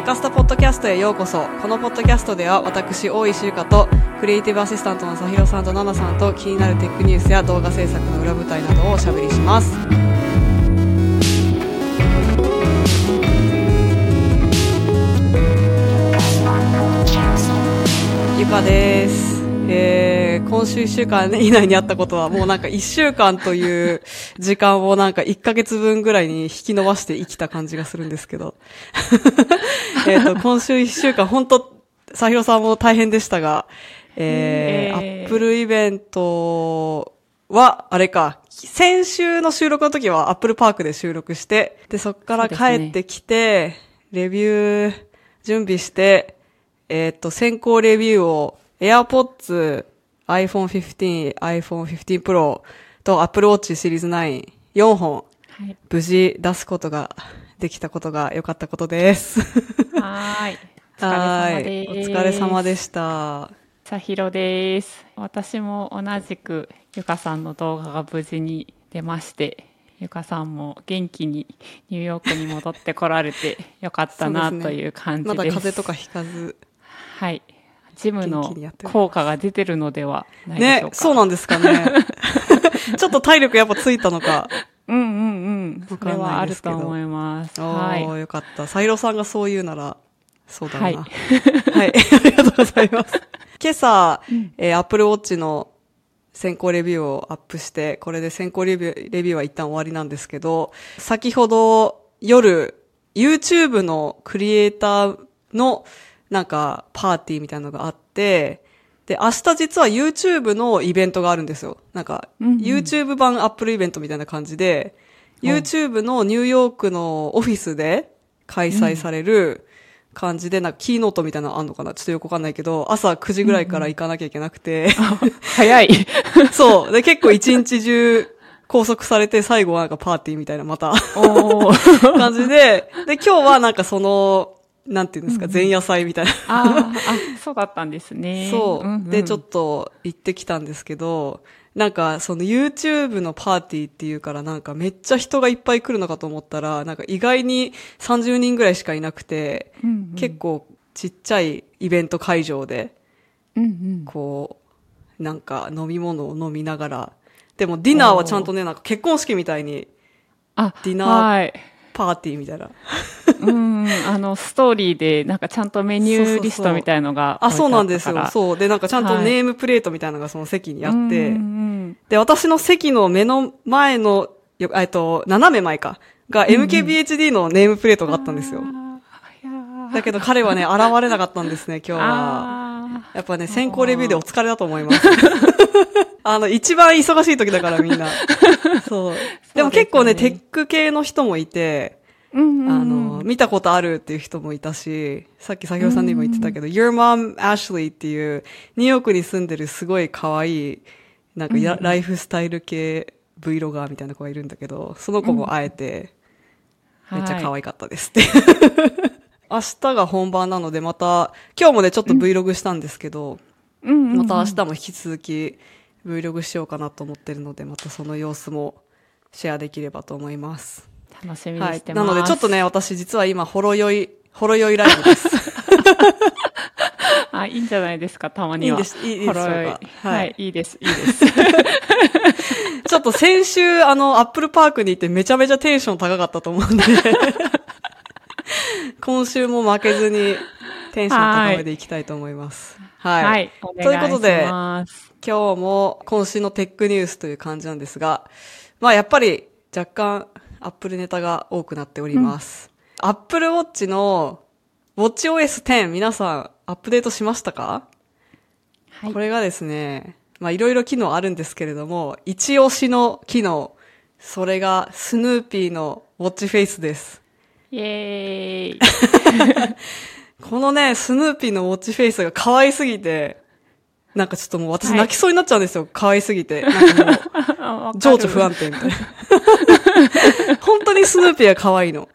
ネカスタポッドキャストへようこそ。このポッドキャストでは私、大井修香と、クリエイティブアシスタントのさひろさんとななさんと気になるテックニュースや動画制作の裏舞台などをおしゃべりします。ゆかです。えー、今週1週間以内にあったことはもうなんか1週間という時間をなんか1ヶ月分ぐらいに引き伸ばして生きた感じがするんですけど。えっと、今週1週間本当さひろさんも大変でしたが、えー、アえー。ップルイベントは、あれか、先週の収録の時はアップルパークで収録して、で、そっから帰ってきて、レビュー準備して、えーっと、先行レビューを AirPods、iPhone 15、iPhone 15 Pro と Apple Watch シリーズ9、4本、はい。無事出すことができたことが良かったことです。はー い。おはい。疲れ様です。お疲れ様でした。さひろです。私も同じくゆかさんの動画が無事に出まして、ゆかさんも元気にニューヨークに戻ってこられてよかったなという感じです。まだ風邪とかひかず。はい。ジム元の効果が出てるのではないでしょうか。、ねそうなんですかね。ちょっと体力やっぱついたのか。うんうんうん。それはあるとないですけど思います。おはい。ー、よかった。サイロさんがそう言うなら、そうだな。はいはい。ありがとうございます。今朝、えー、Apple Watch の先行レビューをアップして、これで先行レビュー、レビューは一旦終わりなんですけど、先ほど夜、YouTube のクリエイターのなんかパーティーみたいなのがあって、で、明日実は YouTube のイベントがあるんですよ。なんか、うんうん YouTube 版 Apple イベントみたいな感じで、YouTube のニューヨークのオフィスで開催される感じで、なんかキーノートみたいなのあんのかな？ちょっとよくわかんないけど、朝9時ぐらいから行かなきゃいけなくて、早い。そう。で、結構一日中拘束されて、最後はなんかパーティーみたいなまた。感じで、で、今日はなんかその、なんていうんですか、前夜祭みたいな。あーあ、そうだったんですね。そう、で、ちょっと行ってきたんですけど、なんかその YouTube のパーティーっていうからなんかめっちゃ人がいっぱい来るのかと思ったら、なんか意外に30人ぐらいしかいなくて、うんうん結構ちっちゃいイベント会場で、うんうん。こう、なんか飲み物を飲みながら、でもディナーはちゃんとね、なんか結婚式みたいにあ、ディナーはい。パーティーみたいな。うん、あの、ストーリーで、なんかちゃんとメニューリストみたいのがあ、そうなんですよ。う。そう。で、なんかちゃんとはいネームプレートみたいなのがその席にあって、うんうんで、私の席の目の前の、よえっと、斜め前か、が MKBHD のネームプレートがあったんですよ。だけど彼はね、現れなかったんですね、今日は。あやっぱね、先行レビューでお疲れだと思います。あの、一番忙しい時だからみんな。そう。でも結構ね、ねテック系の人もいて、ーうんうんあの、見たことあるっていう人もいたし、さっき先ほどさんにも言ってたけど、Your Mom Ashley っていう、ニューヨークに住んでるすごい可愛い、なんかや、ライフスタイル系 Vlogger みたいな子がいるんだけど、その子も会えて、めっちゃ可い。愛かったですって。明日が本番なので、また、今日もね、ちょっと Vlog したんですけど、うんまた明日も引き続き Vlog しようかなと思ってるので、またその様子もシェアできればと思います。楽しみにはい。してます。なので、ちょっとね、私実は今、ほろ酔い、ほろ酔いライブです。あ、いいんじゃないですか、たまには。いいんですいいいいでしょうかほろ酔いはいはい、いいです、いいです。ちょっと先週、あの、アップルパークに行ってめちゃめちゃテンション高かったと思うんで、今週も負けずにテンション高めでいきたいと思います。はい。はい、おという願いしことで。今日も今週のテックニュースという感じなんですが、まあやっぱり若干アップルネタが多くなっております。アップルウォッチの WatchOS 10皆さんアップデートしましたか？はいこ。れがですね、まあいろいろ機能あるんですけれども、一押しの機能、それがスヌーピーのウォッチフェイスです。イェーイ。このね、スヌーピーのウォッチフェイスが可愛すぎて、なんかちょっともう私はい泣きそうになっちゃうんですよ。可愛すぎて。なんかもう あ情緒不安定みたいな。本当にスヌーピーは可愛いの。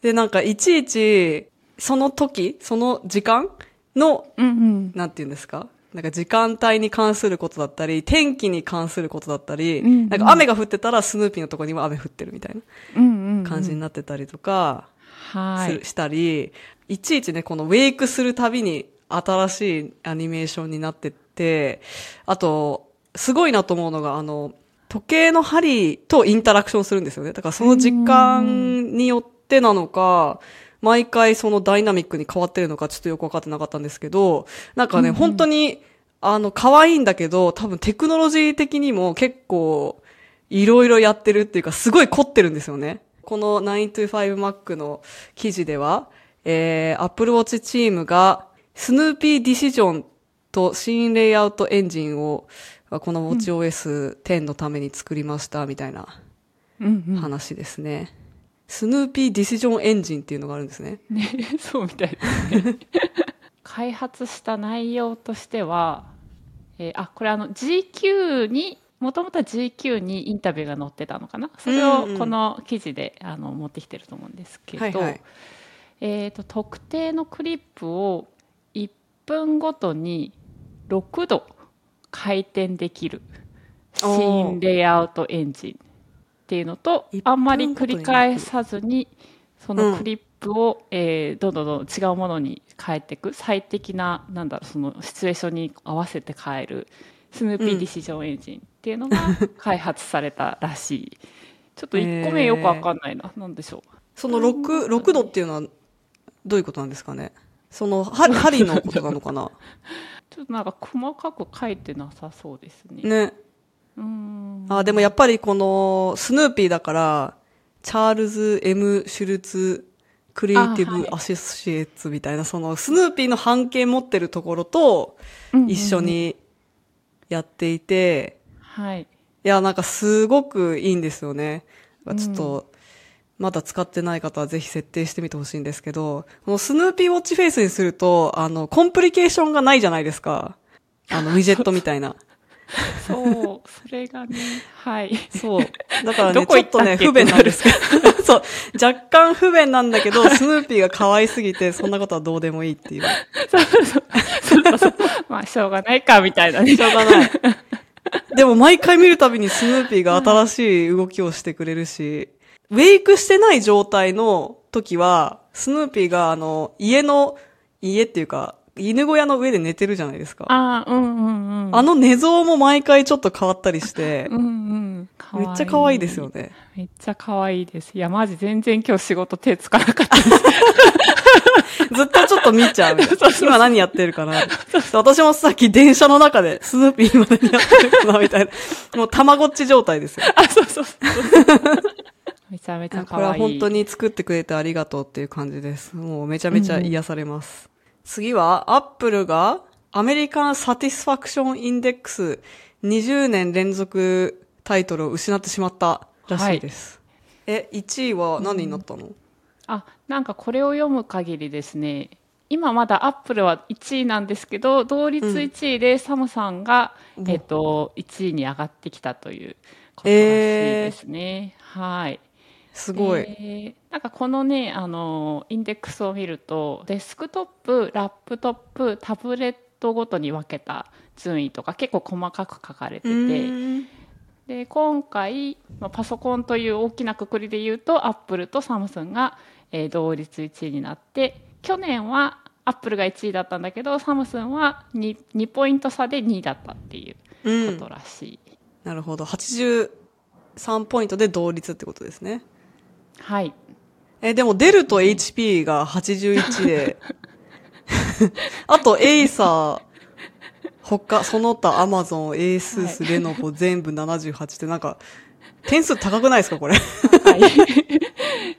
で、なんかいちいち、その時、その時間の、うんうん。なんて言うんですか？なんか時間帯に関することだったり、天気に関することだったり、うんうんなんか雨が降ってたらスヌーピーのとこにも雨降ってるみたい。な感じになってたりとか、はい。したり、いちいちね、このウェイクするたびに新しいアニメーションになってって、あと、すごいなと思うのが、あの、時計の針とインタラクションするんですよね。だからその時間によってなのか、毎回そのダイナミックに変わってるのかちょっとよくわかってなかったんですけど、なんかね、うんうん本当に、あの、可愛いんだけど、多分テクノロジー的にも結構、いろいろやってるっていうか、すごい凝ってるんですよね。この 925Mac の記事では、えー、Apple Watch チームが、スヌーピーディシジョンとシーンレイアウトエンジンを、この WatchOS10 のために作りました、みたいなうんうん。話ですね。スヌーピーディシジョンエンジンっていうのがあるんですね。ね、そうみたいですね。開発した内容としては、えーあ、これあの GQ に、もともとは GQ にインタビューが載ってたのかな？それをうんうんこの記事であの持ってきてると思うんですけど、はいはい。えー、と特定のクリップを1分ごとに6度回転できる。シーンレイアウトエンジンっていうのと1あんまり繰り返さずにそのクリップを、えーどんどんどん違うものに変えていく。最適ななんだろうそのシチュエーションに合わせて変えるスヌーピーディシジョンエンジンっていうのが 開発されたらしい。ちょっと1個目よくわかんないな。なんでしょう。その6、6度っていうのはどういうことなんですかね？その、は針のことなのかな？ちょっとなんか細かく書いてなさそうですね。ね。うーん。あ、でもやっぱりこの、スヌーピーだから、チャールズ・ M・ シュルツ・クリエイティブ・アシシエイツみたいな、その、スヌーピーの半径持ってるところと、一緒にやっていて、はい。いや、なんかすごくいいんですよね。ちょっと、まだ使ってない方はぜひ設定してみてほしいんですけど、このスヌーピーウォッチフェイスにすると、あの、コンプリケーションがないじゃないですか。あの、ウィジェットみたいな。そう、それがね、はい。そう。だからね、ちょっとね、不便なんですけど。そう。若干不便なんだけど、スヌーピーが可愛すぎて、そんなことはどうでもいいっていう。そうそうそう。まあ、しょうがないか、みたいなね。しょうがない。でも毎回見るたびにスヌーピーが新しい動きをしてくれるし、ウェイクしてない状態の時は、スヌーピーがあの、家の、家っていうか、犬小屋の上で寝てるじゃないですか。ああ、うんうんうん。あの寝相も毎回ちょっと変わったりしてう、んうん。いいめっちゃ可愛いですよ。ね。めっちゃ可愛いです。いや、マジ全然今日仕事手つかなかった。ずっとちょっと見ちゃう。今何やってるかな。私もさっき電車の中でスヌーピー今何やってるかなみたいな。もうたまごっち状態ですよ。あ、そうそうそう。めちゃめちゃこれは可愛い。本当に作ってくれてありがとうっていう感じです。もうめちゃめちゃ癒されます。次は、アップルがアメリカンサティスファクションインデックス20年連続タイトルを失ってしまったらしいです。え、1位は何になったの、あなんかこれを読む限りですね。今まだアップルは1位なんですけど同率1位でサムさんが、うん。えっと1位に上がってきたということらしいですね、はいすごい。えーなんかこのねあのインデックスを見るとデスクトップラップトップタブレットごとに分けた順位とか結構細かく書かれててで今回、まあ、パソコンという大きなくくりで言うとアップルとサムスンが、えー同率1位になって去年はアップルが1位だったんだけどサムスンは 2, 2ポイント差で2位だったっていううんことらしい、なるほど。83ポイントで同率ってことですね。はい。え、でもデルと HP が81で、あとエイサー、他、その他アマゾン、エースース、レノボ全部78ってなんか、点数高くないですかこれ？はい。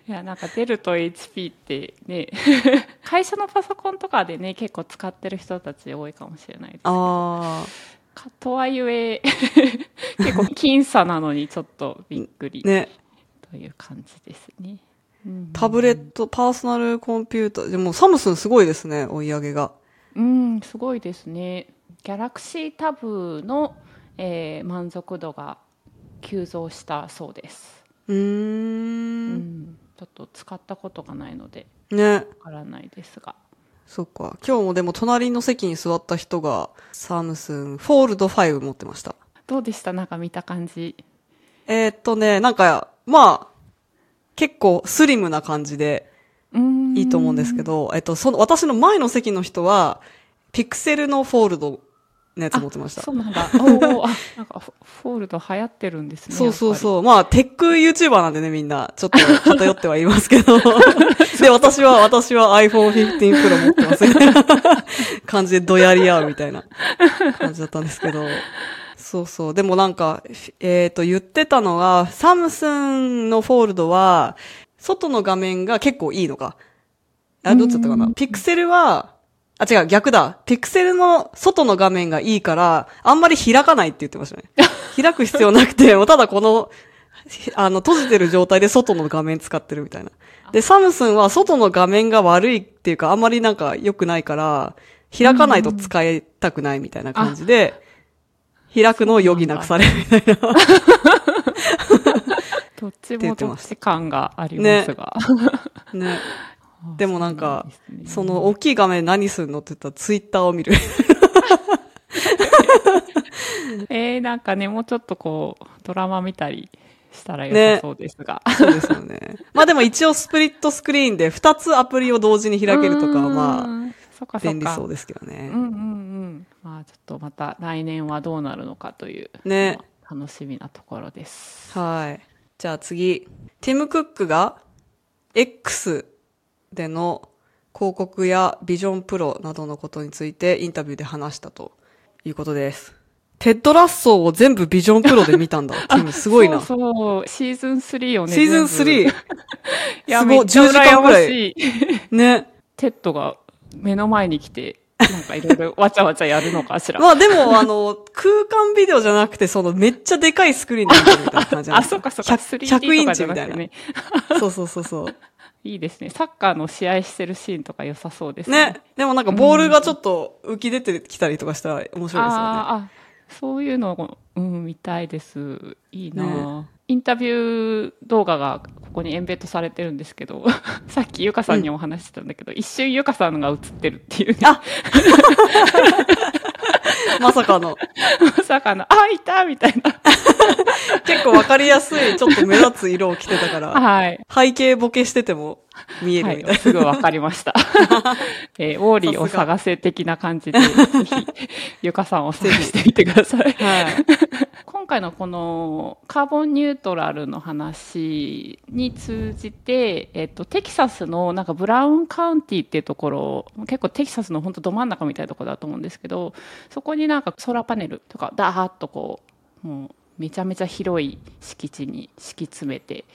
いやなんかデルと HP ってね。会社のパソコンとかでね結構使ってる人たち多いかもしれないですあかとはいえ結構僅差なのにちょっとびっくり。ー、ね。という感じですね、うんタブレット、パーソナルコンピューター。でもサムスンすごいですね、追い上げが。うん、すごいですね。ギャラクシータブの、えー満足度が急増したそうです。うー。うんん、ちょっと使ったことがないのでね。わからないですが。そっか。今日もでも隣の席に座った人が、サムスン、フォールド5持ってました。どうでした？なんか見た感じ。えーっとね、なんか、まあ、結構スリムな感じで、うんいいと思うんですけ。ど、えっと、その、私の前の席の人は、ピクセルの Fold のやつ持ってました。そうなんだ。おーあ、なんかフ Fold 流行ってるんですね。そうそうう。そう。まあ、 tech YouTuber なんでね、みんな。ちょっと偏ってはいますけど。で、私は、私は iPhone 15 Pro 持ってます 感じでどやり合うみたいな感じだったんですけど。そうそう。でもなんか、えっ、と、言ってたのが、サムスンの Fold は、外の画面が結構いいのか。あ、どっちだったかな。ピクセルは、あ、違う、逆だ。ピクセルの外の画面がいいから、あんまり開かないって言ってましたね。開く必要なくて、もうただこの、あの、閉じてる状態で外の画面使ってるみたいな。で、サムスンは外の画面が悪いっていうか、あんまりなんか良くないから、開かないと使いたくないみたいな感じで、開くのを余儀なくされる みたいな。どっちもどっち感がありますが。ね。でもなんか、そねその大きい画面何するのって言ったらツイッターを見る。えー、なんかね、もうちょっとこう、ドラマ見たりしたら良さそうですが。そうですよね。まあでも一応スプリットスクリーンで2つアプリを同時に開けるとかはまあ。便利そうですけどねうん。うんうん。まあちょっとまた来年はどうなるのかという、ねまあ楽しみなところです。はい。じゃあ次。ティム・クックが X での広告や Vision Pro などのことについてインタビューで話したということです。 Ted Lasso を全部 Vision Pro で見たんだ。ティムすごいな。そうそう、シーズン3をね。シーズン全部3。いや、すごいめっちゃ10時間ぐらい。ね。テッドが目の前に来て、なんかいろいろわちゃわちゃやるのかしら。まあでも、あの、空間ビデオじゃなくて、そのめっちゃでかいスクリーンで見てるみたいな感じあ、そうかそうか。100 3D 100インチみたいな。ね。そうそうそうそう。いいですね。サッカーの試合してるシーンとか良さそうですね。でもなんかボールがちょっと浮き出てきたりとかしたら面白いですよね。あーあ、そういうのを、うん、見たいです。いいな、ねインタビュー動画がここにエンベッドされてるんですけど、さっきゆかさんにもお話ししてたんだけど、一瞬ゆかさんが映ってるっていうね。あ まさかの。まさかの、あ、いたみたいな。結構わかりやすい、ちょっと目立つ色を着てたから、はい。背景ボケしてても見えるみたいはい、すぐわかりました。えーウォーリーを探せ的な感じで、ぜひ、ゆかさんを探してみてください。な。はい。今回のこのカーボンニュートラルの話に通じて、えっと、テキサスのなんかブラウンカウンティっていうところ結構テキサスの本当ど真ん中みたいなところだと思うんですけどそこになんかソーラーパネルとかダーッとこうもうめちゃめちゃ広い敷地に敷き詰めて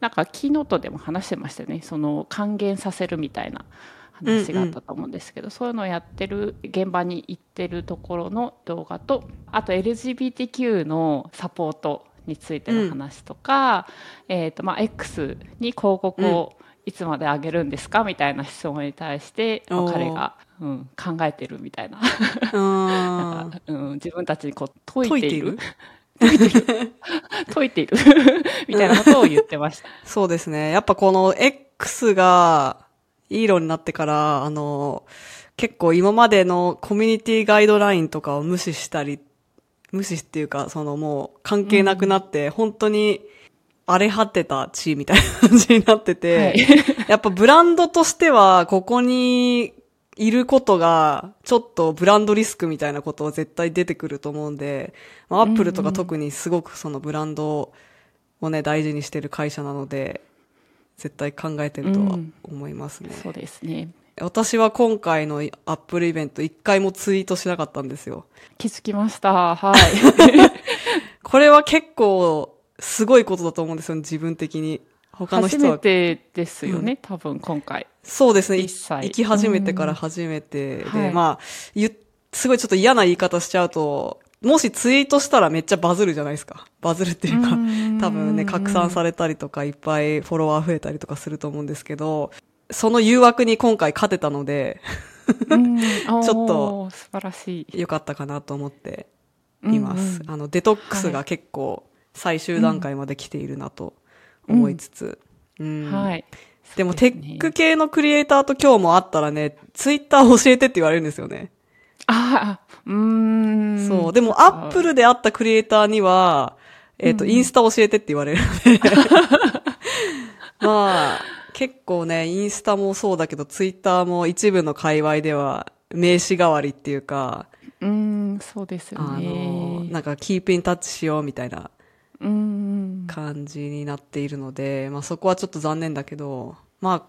なんかキーノートでも話してましたよね。その還元させるみたいな話があったと思うんですけど、そういうのをやってる現場に行ってるところの動画とあと LGBTQ のサポートについての話とか、えーとまあ、X に広告をいつまで上げるんですかみたいな質問に対して、まあおー彼が、うん、考えてるみたいなうーん。うん、自分たちにこう問いている解いてい解いている みたいなことを言ってました。そうですね。やっぱこの X がいい色になってから、あの、結構今までのコミュニティガイドラインとかを無視したり、無視っていうか、そのもう関係なくなって、本当に荒れ果てた地みたいな感じになってて、はい。やっぱブランドとしては、ここにいることが、ちょっとブランドリスクみたいなことは絶対出てくると思うんで、まあ、アップルとか特にすごくそのブランドをね、大事にしてる会社なので、絶対考えてるとは思いますね。そうですね。私は今回のアップルイベント一回もツイートしなかったんですよ。気づきました。はい。これは結構すごいことだと思うんですよ、自分的に。他の初め人は。てですよね、多分今回。そうですね。い一切行き始めてから初めてで、はいまあ、ゆすごいちょっと嫌な言い方しちゃうと、もしツイートしたらめっちゃバズるじゃないですか。バズるっていうか、多分ね、拡散されたりとか、いっぱいフォロワー増えたりとかすると思うんですけど、その誘惑に今回勝てたので、うん、ちょっと素晴らしい。良かったかなと思っています。うんうんあの、デトックスが結構最終段階まで来ているなと思いつつ。うんはい。でも、テック系のクリエイターと今日も会ったらね、ツイッター教えてって言われるんですよね。ああ、うーん。そう。でも、アップルで会ったクリエイターには、えっ、と、インスタ教えてって言われるので。まあ、結構ね、インスタもそうだけど、ツイッターも一部の界隈では名刺代わりっていうか、うん、そうですよあの、ね。なんかキープインタッチしようみたいなうん。感じになっているので、まあそこはちょっと残念だけど、まあ、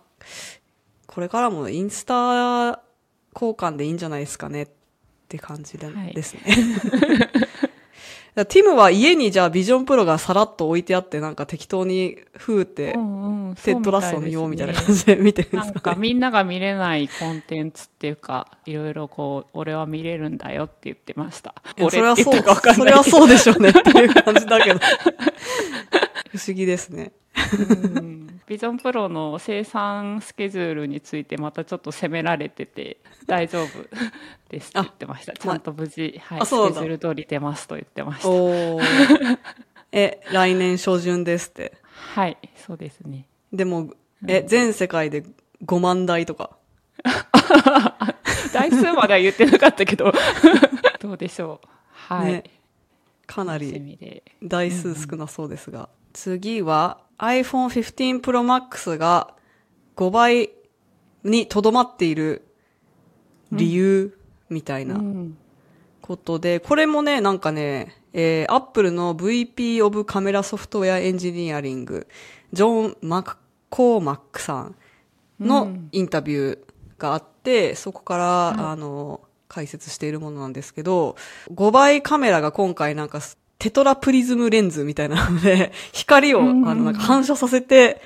これからもインスタ交換でいいんじゃないですかねって感じで,、はいですね。ティムは家にじゃあビジョンプロがさらっと置いてあってなんか適当にふーってテッドラストを見ようみたいな感じで見てるんでなんかすかね。みんなが見れないコンテンツっていうか、いろいろこう、俺は見れるんだよって言ってました。いやそれはそうかわかんそれはそうでしょうねっていう感じだけど。不思議ですね。うんビジョンプロの生産スケジュールについてまたちょっと責められてて 大丈夫 ですって言ってました。ちゃんと無事、はい、スケジュール通り出ますと言ってました。おー え、来年初旬ですって。はい、そうですね。でも、え、全世界で5万台とか。台数までは言ってなかったけど、どうでしょう。はい。ねかなり。台数少なそうですが。次は iPhone 15 Pro Max が5倍にとどまっている理由みたいなうん。ことで、これもね、なんかね、えー、Apple の VP of カメラソフトウェアエンジニアリング、ジョン・マクコーマックさん。のインタビューがあって、そこから、あの、解説しているものなんですけど、5倍カメラが今回なんか、 tetraprism レンズみたいなので、光を、あうんの、なんか反射させて、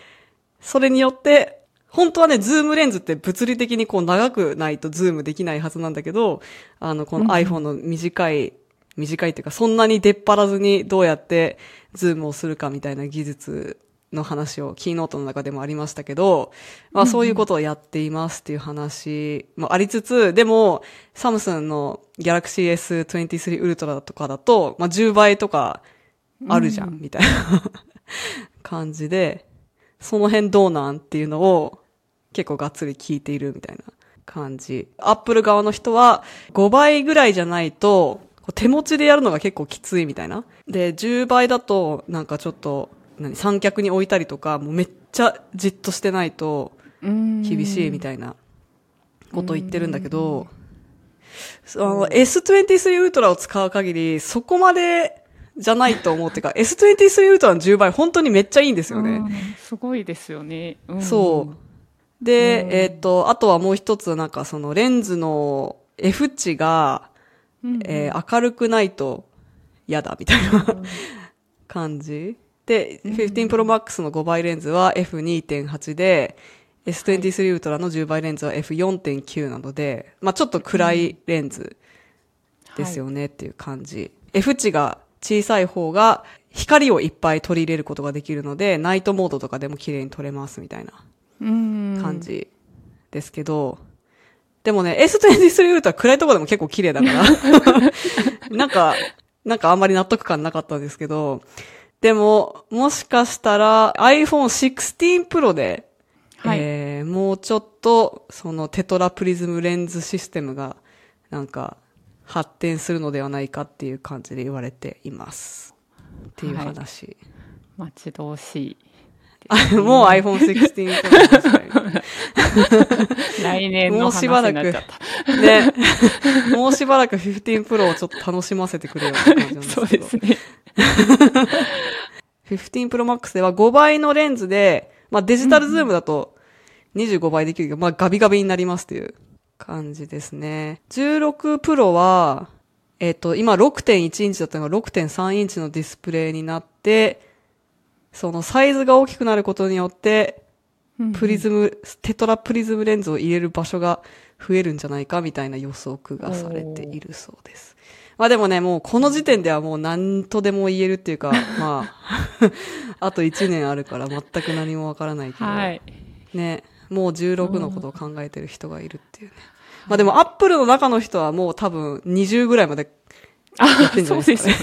それによって、本当はね、ズームレンズって物理的にこう長くないとズームできないはずなんだけど、あの、この iPhone の短い、短いっていうか、そんなに出っ張らずにどうやってズームをするかみたいな技術の話を keynote の中でもありましたけど、まあそういうことをやっていますっていう話もありつつ、でも、サムスンの Galaxy S23 Ultra とかだと、まあ10倍とかあるじゃん、みたいな 感じで、その辺どうなんっていうのを結構がっつり聞いているみたいな感じ。アップル側の人は5倍ぐらいじゃないと、手持ちでやるのが結構きついみたいな。で、10倍だとなんかちょっと、何、三脚に置いたりとか、もうめっちゃじっとしてないとうん厳しいみたいなことを言ってるんだけど、あの S23 Ultra を使う限り、そこまでじゃないと思うっていうか、S23 Ultra の10倍本当にめっちゃいいんですよね。うんすごいですよね。うんそう。で、えーっと、あとはもう一つ、なんかそのレンズの F 値が、うんえー明るくないと嫌だみたいな感じ。で、15 Pro Max の5倍レンズは F2.8 で、S23 Ultra の10倍レンズは F4.9 なので、まあちょっと暗いレンズですよねっていう感じ。F 値が小さい方が光をいっぱい取り入れることができるので、ナイトモードとかでも綺麗に撮れますみたいなうん。感じですけど、でもね、S23 Ultra 暗いところでも結構綺麗だから、なんか、なんかあんまり納得感なかったんですけど、でも、もしかしたら iPhone 16 Pro で、はいえーもうちょっと、そのテトラプリズムレンズシステムが、なんか、発展するのではないかっていう感じで言われています。っていう話。待ち遠しい。あ もう iPhone 16 Pro。来年のもうしばらく話になっちゃった。ね。もうしばらく15 Pro をちょっと楽しませてくれよって感じなんですそうけど。ですね。15 Pro Max では5倍のレンズで、まあデジタルズームだと25倍できるけど、まあガビガビになりますっていう感じですね。16 Pro は、えっ、と、今6.1インチだったのが6.3インチのディスプレイになって、そのサイズが大きくなることによって、プリズム、テトラプリズムレンズを入れる場所が増えるんじゃないかみたいな予測がされているそうです。まあでもね、もうこの時点ではもう何とでも言えるっていうか、まあ、あと1年あるから全く何もわからないけど、はい。ね、もう16のことを考えてる人がいるっていうね。まあでもアップルの中の人はもう多分20ぐらいまでやってんじゃないですかね。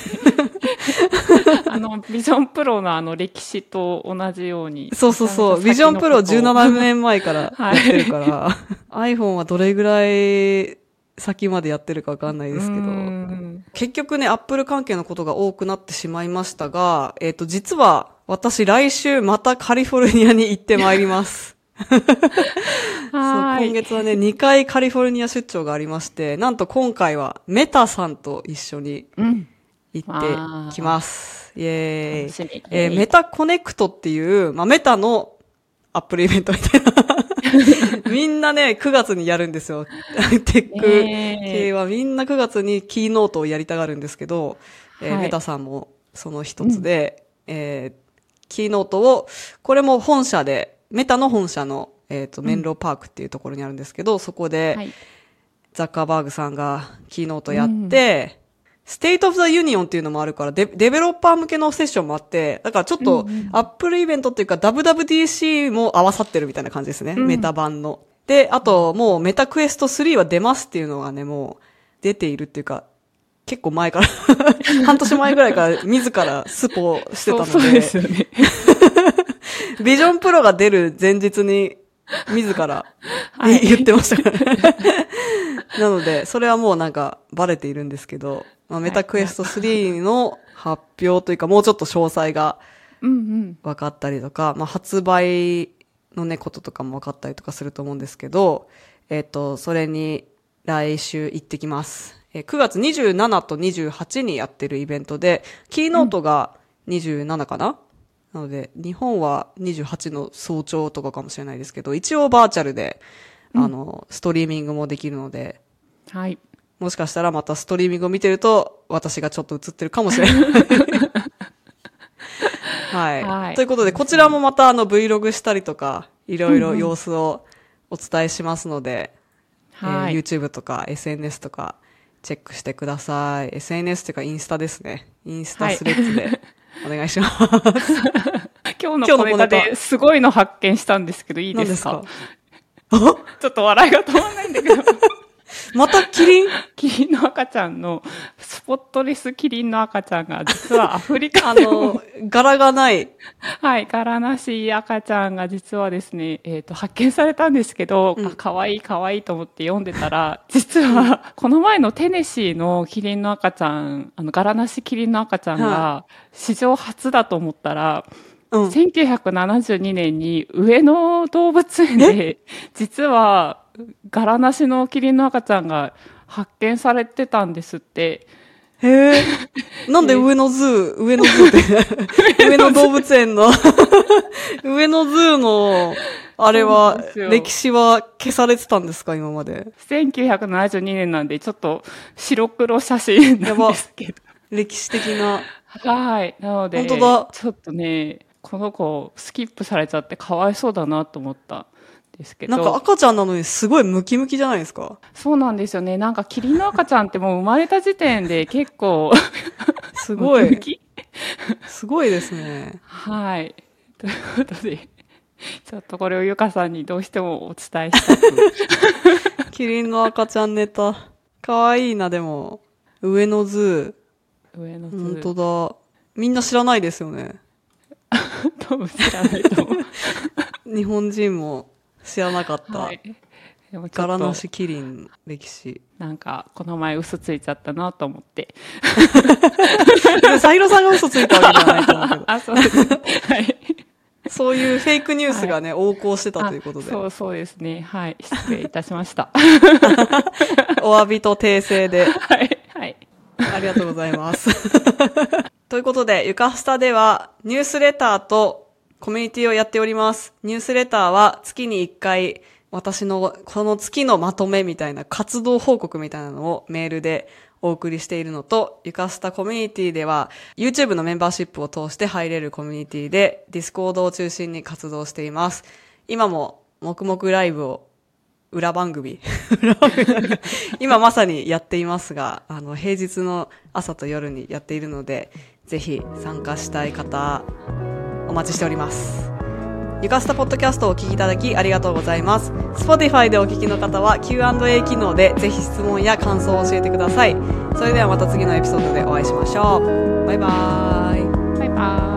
あの、ビジョンプロのあの歴史と同じように。そうそうそう。ビジョンプロ17年前からやはいってるから、iPhone はどれぐらい先までやってるかわかんないですけど、うん結局ね、Apple 関係のことが多くなってしまいましたが、えっ、と、実は私来週またカリフォルニアに行ってまいります。そう今月はね、2回カリフォルニア出張がありまして、なんと今回はメタさんと一緒にうん。行ってきます。イェーイ。えーメタコネクトっていう、まあ、メタのアップルイベントみたいな。みんなね、9月にやるんですよ。テック。系はみんな9月にキーノートをやりたがるんですけど、えーはい。メタさんもその一つで、えーキーノートを、これも本社で、メタの本社の、えっ、と、メンローパークっていうところにあるんですけど、そこで、はい。ザッカーバーグさんが keynote やって、 State of the Union っていうのもあるからデ、デベロッパー向けのセッションもあって、だからちょっと、アップルイベントっていうか WWDC も合わさってるみたいな感じですね。うんメタ版の。で、あと、もう Meta Quest 3は出ますっていうのがね、もう出ているっていうか、結構前から、半年前ぐらいから自らスポしてたので、そうですよね。Vision Pro が出る前日に、自ら、はい言ってましたからね。なので、それはもうなんかバレているんですけど、まあ、メタクエスト3の発表というか、もうちょっと詳細がうんうん。分かったりとか、まあ、発売のね、こととかも分かったりとかすると思うんですけど、えっ、と、それに来週行ってきます。えー9月27と28にやってるイベントで、キーノートが27かな、なので、日本は28の早朝とかかもしれないですけど、一応バーチャルで、あの、ストリーミングもできるので、はい。もしかしたらまたストリーミングを見てると、私がちょっと映ってるかもしれない。はい、はいということで、こちらもまたあの Vlog したりとか、いろいろ様子をお伝えしますので、はい。えー YouTube とか SNS とかチェックしてください。SNS っていうかインスタですね。インスタスレッズで お願いします。今日の小ネタ今日の小ネタですごいの発見したんですけど、いいですか？何ですか？ちょっと笑いが止まらないんだけど。またキリンキリンの赤ちゃんの、スポットレスキリンの赤ちゃんが、実はアフリカあでも、の、柄がない。はい、柄なし赤ちゃんが実はですね、えっ、と、発見されたんですけど、うんあ可愛い可愛いと思って読んでたら、実は、この前のテネシーのキリンの赤ちゃん、あの、柄なしキリンの赤ちゃんがは、史上初だと思ったら、うん。1972年に上野動物園で、実は柄なしのキリンの赤ちゃんが発見されてたんですって。へえ。なんで上野 zoo、上野 zoo って、上野動物園の、上野 zoo の、あれは歴史は消されてたんですか、今まで？1972年なんでちょっと白黒写真なんですけど。歴史的な。はい。なので、本当だちょっとね、この子スキップされちゃってかわいそうだなと思ったんですけど。なんか赤ちゃんなのにすごいムキムキじゃないですか？そうなんですよね。なんかキリンの赤ちゃんってもう生まれた時点で結構、すごい、ムキすごいですね。はい。ということで、ちょっとこれをゆかさんにどうしてもお伝えしたく。キリンの赤ちゃんネタ。かわいいな、でも。上野 zoo。上野 zoo。本当だ。みんな知らないですよね。多分知らないと思う。日本人も知らなかった。はい。柄なしキリン歴史。なんか、この前嘘ついちゃったなと思って。サヒロさんが嘘ついたわけじゃないと思うけど。あ、そうです。はい。そういうフェイクニュースがね、横行してたということで。あそうそうですね。はい。失礼いたしました。お詫びと訂正で。はい。はい。ありがとうございます。ということで、ゆかスタではニュースレターとコミュニティをやっております。ニュースレターは月に1回私のこの月のまとめみたいな活動報告みたいなのをメールでお送りしているのと、ゆかスタコミュニティでは YouTube のメンバーシップを通して入れるコミュニティで Discord を中心に活動しています。今も黙々ライブを裏番組 今まさにやっていますが、あの、平日の朝と夜にやっているので、ぜひ参加したい方、待ちしております。ゆかすたポッドキャストをお聞きいただきありがとうございます。Spotify でお聞きの方は Q&A 機能でぜひ質問や感想を教えてください。それではまた次のエピソードでお会いしましょう。バイバーイ。バイバーイ。